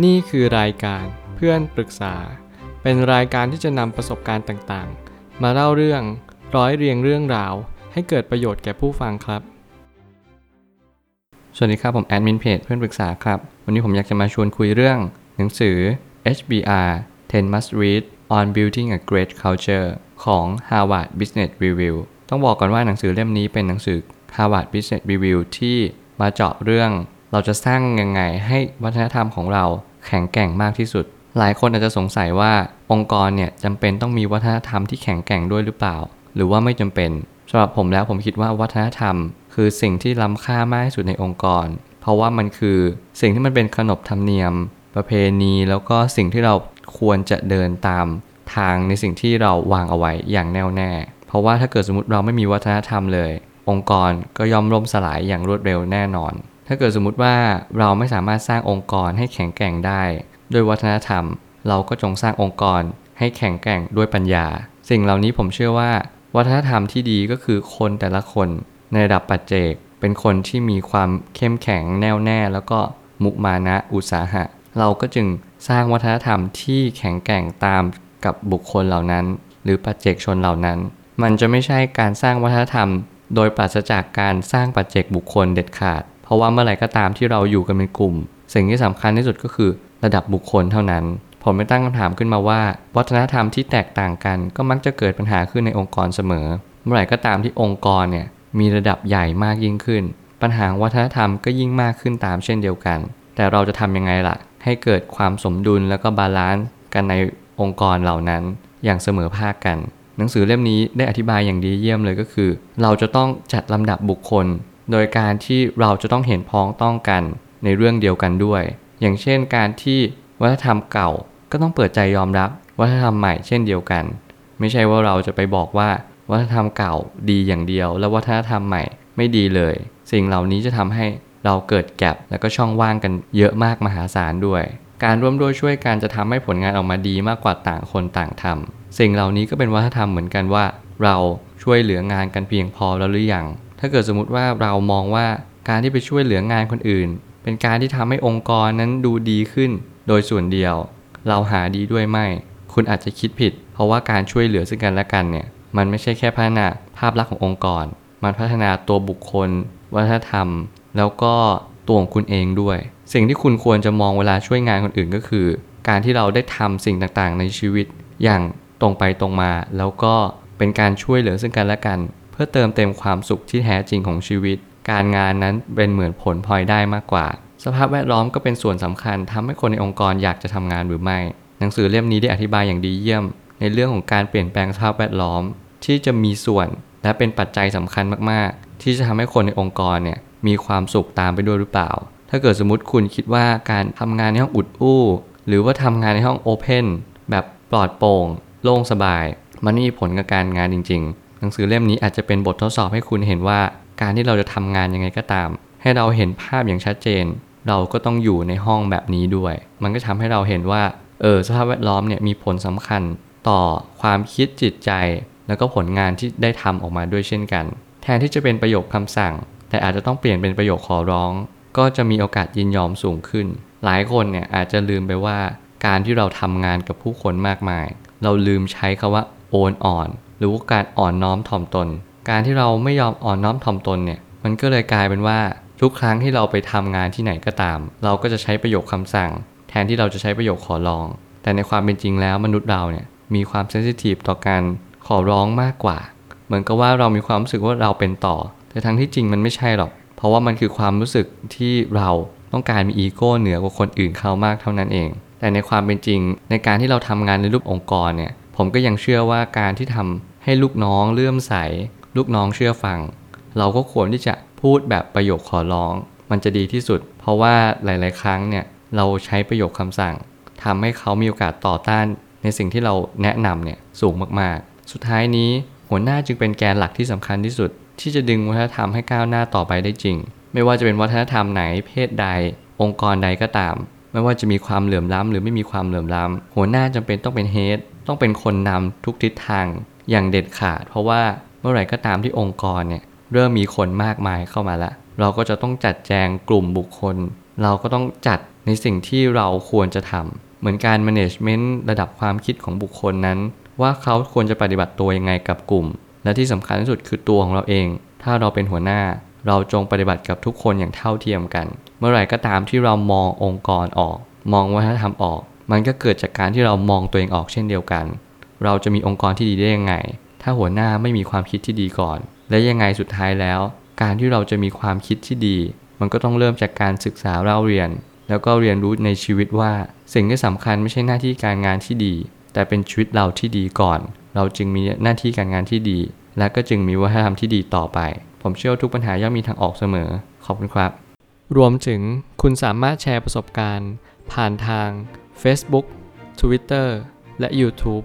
นี่คือรายการเพื่อนปรึกษา เป็นรายการที่จะนำประสบการณ์ต่างๆ มาเล่าเรื่องร้อยเรียงเรื่องราว ให้เกิดประโยชน์แก่ผู้ฟังครับ สวัสดีครับ ผมแอดมินเพจเพื่อนปรึกษาครับ วันนี้ผมอยากจะมาชวนคุยเรื่อง หนังสือ HBR 10 Must Read on Building a Great Culture ของ Harvard Business Review ต้องบอกก่อนว่าหนังสือเล่มนี้เป็นหนังสือ Harvard Business Review ที่มาเจาะเรื่อง เราจะสร้างยังไงให้วัฒนธรรมของเราแข็งแกร่งมากที่สุด หลายคนอาจจะสงสัยว่าองค์กรเนี่ยจำเป็นต้องมีวัฒนธรรมที่แข็งแกร่งด้วยหรือเปล่า หรือว่าไม่จำเป็นสำหรับผมแล้วผมคิดว่าวัฒนธรรม คือสิ่งที่ล้ำค่ามากที่สุดในองค์กร เพราะว่ามันคือสิ่งที่มันเป็นขนบธรรมเนียม ประเพณีแล้วก็สิ่งที่เราควรจะเดินตามทางในสิ่งที่เราวางเอาไว้อย่างแน่วแน่ เพราะว่าถ้าเกิดสมมติเราไม่มีวัฒนธรรมเลย องค์กรก็ย่อมล่มสลายอย่างรวดเร็วแน่นอน ถ้าเกิดสมมุติว่าเราไม่สามารถสร้างองค์กรให้แข็งแกร่งได้ ด้วยวัฒนธรรม เราก็จงสร้างองค์กรให้แข็งแกร่งด้วยปัญญา สิ่งเหล่านี้ผมเชื่อว่า วัฒนธรรมที่ดีก็คือคนแต่ละคนในระดับปัจเจก เป็นคนที่มีความเข้มแข็งแน่วแน่ แล้วก็มุมานะอุตสาหะ เราก็จึงสร้างวัฒนธรรมที่แข็งแกร่งตามกับบุคคลเหล่านั้น หรือปัจเจกชนเหล่านั้น มันจะไม่ใช่การสร้างวัฒนธรรม โดยปราศจากการสร้างปัจเจกบุคคลเด็ดขาด เพราะว่าเมื่อไหร่ก็ตามที่เราอยู่กันเป็นกลุ่ม สิ่งที่สำคัญที่สุดก็คือระดับบุคคลเท่านั้น ผมไม่ตั้งคำถามขึ้นมาว่า วัฒนธรรมที่แตกต่างกันก็มักจะเกิดปัญหาขึ้นในองค์กรเสมอ เมื่อไหร่ก็ตามที่องค์กรเนี่ยมีระดับใหญ่มากยิ่งขึ้น ปัญหาวัฒนธรรมก็ยิ่งมากขึ้นตามเช่นเดียวกัน แต่เราจะทำยังไงล่ะ ให้เกิดความสมดุลแล้วก็ balance กันในองค์กรเหล่านั้น อย่างเสมอภาคกัน หนังสือเล่มนี้ได้อธิบายอย่างดีเยี่ยมเลยก็คือ เราจะต้องจัดลำดับบุคคล โดยการที่เราจะต้องเห็นพ้องต้องกันในเรื่องเดียวกันด้วย อย่างเช่นการที่วัฒนธรรมเก่าก็ต้องเปิดใจยอมรับวัฒนธรรมใหม่เช่นเดียวกัน ไม่ใช่ว่าเราจะไปบอกว่าวัฒนธรรมเก่าดีอย่างเดียว แล้ววัฒนธรรมใหม่ไม่ดีเลย สิ่งเหล่านี้จะทำให้เราเกิดแกลบและก็ช่องว่างกันเยอะมากมหาศาลด้วย การร่วมด้วยช่วยกันจะทำให้ผลงานออกมาดีมากกว่าต่างคนต่างทำสิ่งเหล่านี้ก็เป็นวัฒนธรรมเหมือนกันว่า เราช่วยเหลืองานกันเพียงพอแล้วหรือยัง ถ้าเกิดสมมติว่าเรามองว่าการที่ไปช่วยเหลืองานคนอื่น เป็นการที่ทำให้องค์กรนั้นดูดีขึ้น โดยส่วนเดียว เราหาดีด้วยไม่ คุณอาจจะคิดผิด เพราะว่าการช่วยเหลือซึ่งกันและกันเนี่ยมันไม่ใช่แค่พัฒนาภาพลักษณ์ขององค์กร มันพัฒนาตัวบุคคล วัฒนธรรม แล้วก็ตัวของคุณเองด้วย สิ่งที่คุณควรจะมองเวลาช่วยงานคนอื่นก็คือ การที่เราได้ทำสิ่งต่างๆ ในชีวิต อย่างตรงไปตรงมา แล้วก็เป็นการช่วยเหลือซึ่งกันและกัน พื่อเติมเต็มความสุขที่แท้จริงของชีวิต การงานนั้นเป็นเหมือนผลพลอยได้มากกว่า สภาพแวดล้อมก็เป็นส่วนสำคัญทำให้คนในองค์กรอยากจะทำงานหรือไม่ หนังสือเล่มนี้ได้อธิบายอย่างดีเยี่ยม ในเรื่องของการเปลี่ยนแปลงสภาพแวดล้อม ที่จะมีส่วนและเป็นปัจจัยสำคัญมากๆ ที่จะทำให้คนในองค์กรเนี่ยมีความสุขตามไปด้วยหรือเปล่า ถ้าเกิดสมมติคุณคิดว่าการทำงานในห้องอุดอู้ หรือว่าทำงานในห้องโอเพนแบบปลอดโปร่ง โล่งสบาย มันไม่มีผลกับการงานจริงๆ หนังสือเล่มนี้อาจจะเป็นบททดสอบให้คุณเห็นว่า การที่เราจะทำงานยังไงก็ตาม ให้เราเห็นภาพอย่างชัดเจน เราก็ต้องอยู่ในห้องแบบนี้ด้วย มันก็ทำให้เราเห็นว่าเออสภาพแวดล้อมเนี่ยมีผลสำคัญต่อความคิดจิตใจ แล้วก็ผลงานที่ได้ทำออกมาด้วยเช่นกัน แทนที่จะเป็นประโยคคำสั่ง แต่อาจจะต้องเปลี่ยนเป็นประโยคขอร้อง ก็จะมีโอกาสยินยอมสูงขึ้น หลายคนเนี่ยอาจจะลืมไปว่า การที่เราทำงานกับผู้คนมากมาย เราลืมใช้คาว่าโอนอ่อน หรือว่าการอ่อนน้อมถ่อมตน การที่เราไม่ยอมอ่อนน้อมถ่อมตนเนี่ย มันก็เลยกลายเป็นว่าทุกครั้งที่เราไปทำงานที่ไหนก็ตาม เราก็จะใช้ประโยคคำสั่ง แทนที่เราจะใช้ประโยคขอร้อง แต่ในความเป็นจริงแล้วมนุษย์เราเนี่ยมีความเซนซิทีฟต่อการขอร้องมากกว่า เหมือนกับว่าเรามีความรู้สึกว่าเราเป็นต่อ แต่ทั้งที่จริงมันไม่ใช่หรอก เพราะว่ามันคือความรู้สึกที่เราต้องการมีอีโก้เหนือกว่าคนอื่นเขามากเท่านั้นเอง แต่ในความเป็นจริงในการที่เราทำงานในรูปองค์กรเนี่ยผมก็ยังเชื่อว่าการที่ทำ ให้ลูกน้องเลื่อมใส ลูกน้องเชื่อฟัง เราก็ควรที่จะพูดแบบประโยคขอร้อง มันจะดีที่สุด เพราะว่าหลาย ๆ ครั้งเนี่ยเราใช้ประโยคคำสั่งทำให้เขามีโอกาสต่อต้าน ในสิ่งที่เราแนะนำเนี่ยสูงมาก ๆ สุดท้ายนี้หัวหน้าจึงเป็นแกนหลักที่สำคัญที่สุด ที่จะดึงวัฒนธรรมให้ก้าวหน้าต่อไปได้จริง ไม่ว่าจะเป็นวัฒนธรรมไหนเพศใด องค์กรใดก็ตาม ไม่ว่าจะมีความเหลื่อมล้ำหรือไม่มีความเหลื่อมล้ำหัวหน้าจำเป็นต้องเป็นเฮดต้องเป็นคนนำทุกทิศทาง อย่างเด็ดขาด เพราะว่าเมื่อไหร่ก็ตามที่องค์กรเนี่ยเริ่มมีคนมากมายเข้ามาละ เราก็จะต้องจัดแจงกลุ่มบุคคล เราก็ต้องจัดในสิ่งที่เราควรจะทำเหมือนการ management ระดับความคิดของบุคคลนั้น ว่าเขาควรจะปฏิบัติตัวยังไงกับกลุ่ม และที่สำคัญที่สุดคือตัวของเราเอง ถ้าเราเป็นหัวหน้า เราจงปฏิบัติกับทุกคนอย่างเท่าเทียมกัน เมื่อไหร่ก็ตามที่เรามององค์กรออก มองวัฒนธรรมออก มันก็เกิดจากการที่เรามองตัวเองออกเช่นเดียวกัน เราจะมีองค์กรที่ดีได้ยังไง ถ้าหัวหน้าไม่มีความคิดที่ดีก่อน และยังไงสุดท้ายแล้ว การที่เราจะมีความคิดที่ดี มันก็ต้องเริ่มจากการศึกษาเล่าเรียน แล้วก็เรียนรู้ในชีวิตว่า สิ่งที่สำคัญไม่ใช่หน้าที่การงานที่ดี แต่เป็นชีวิตเราที่ดีก่อน เราจึงมีหน้าที่การงานที่ดี และก็จึงมีวัฒนธรรมที่ดีต่อไป ผมเชื่อทุกปัญหาย่อมมีทางออกเสมอ ขอบคุณครับ รวมถึงคุณสามารถแชร์ประสบการณ์ ผ่านทาง Facebook Twitter และ YouTube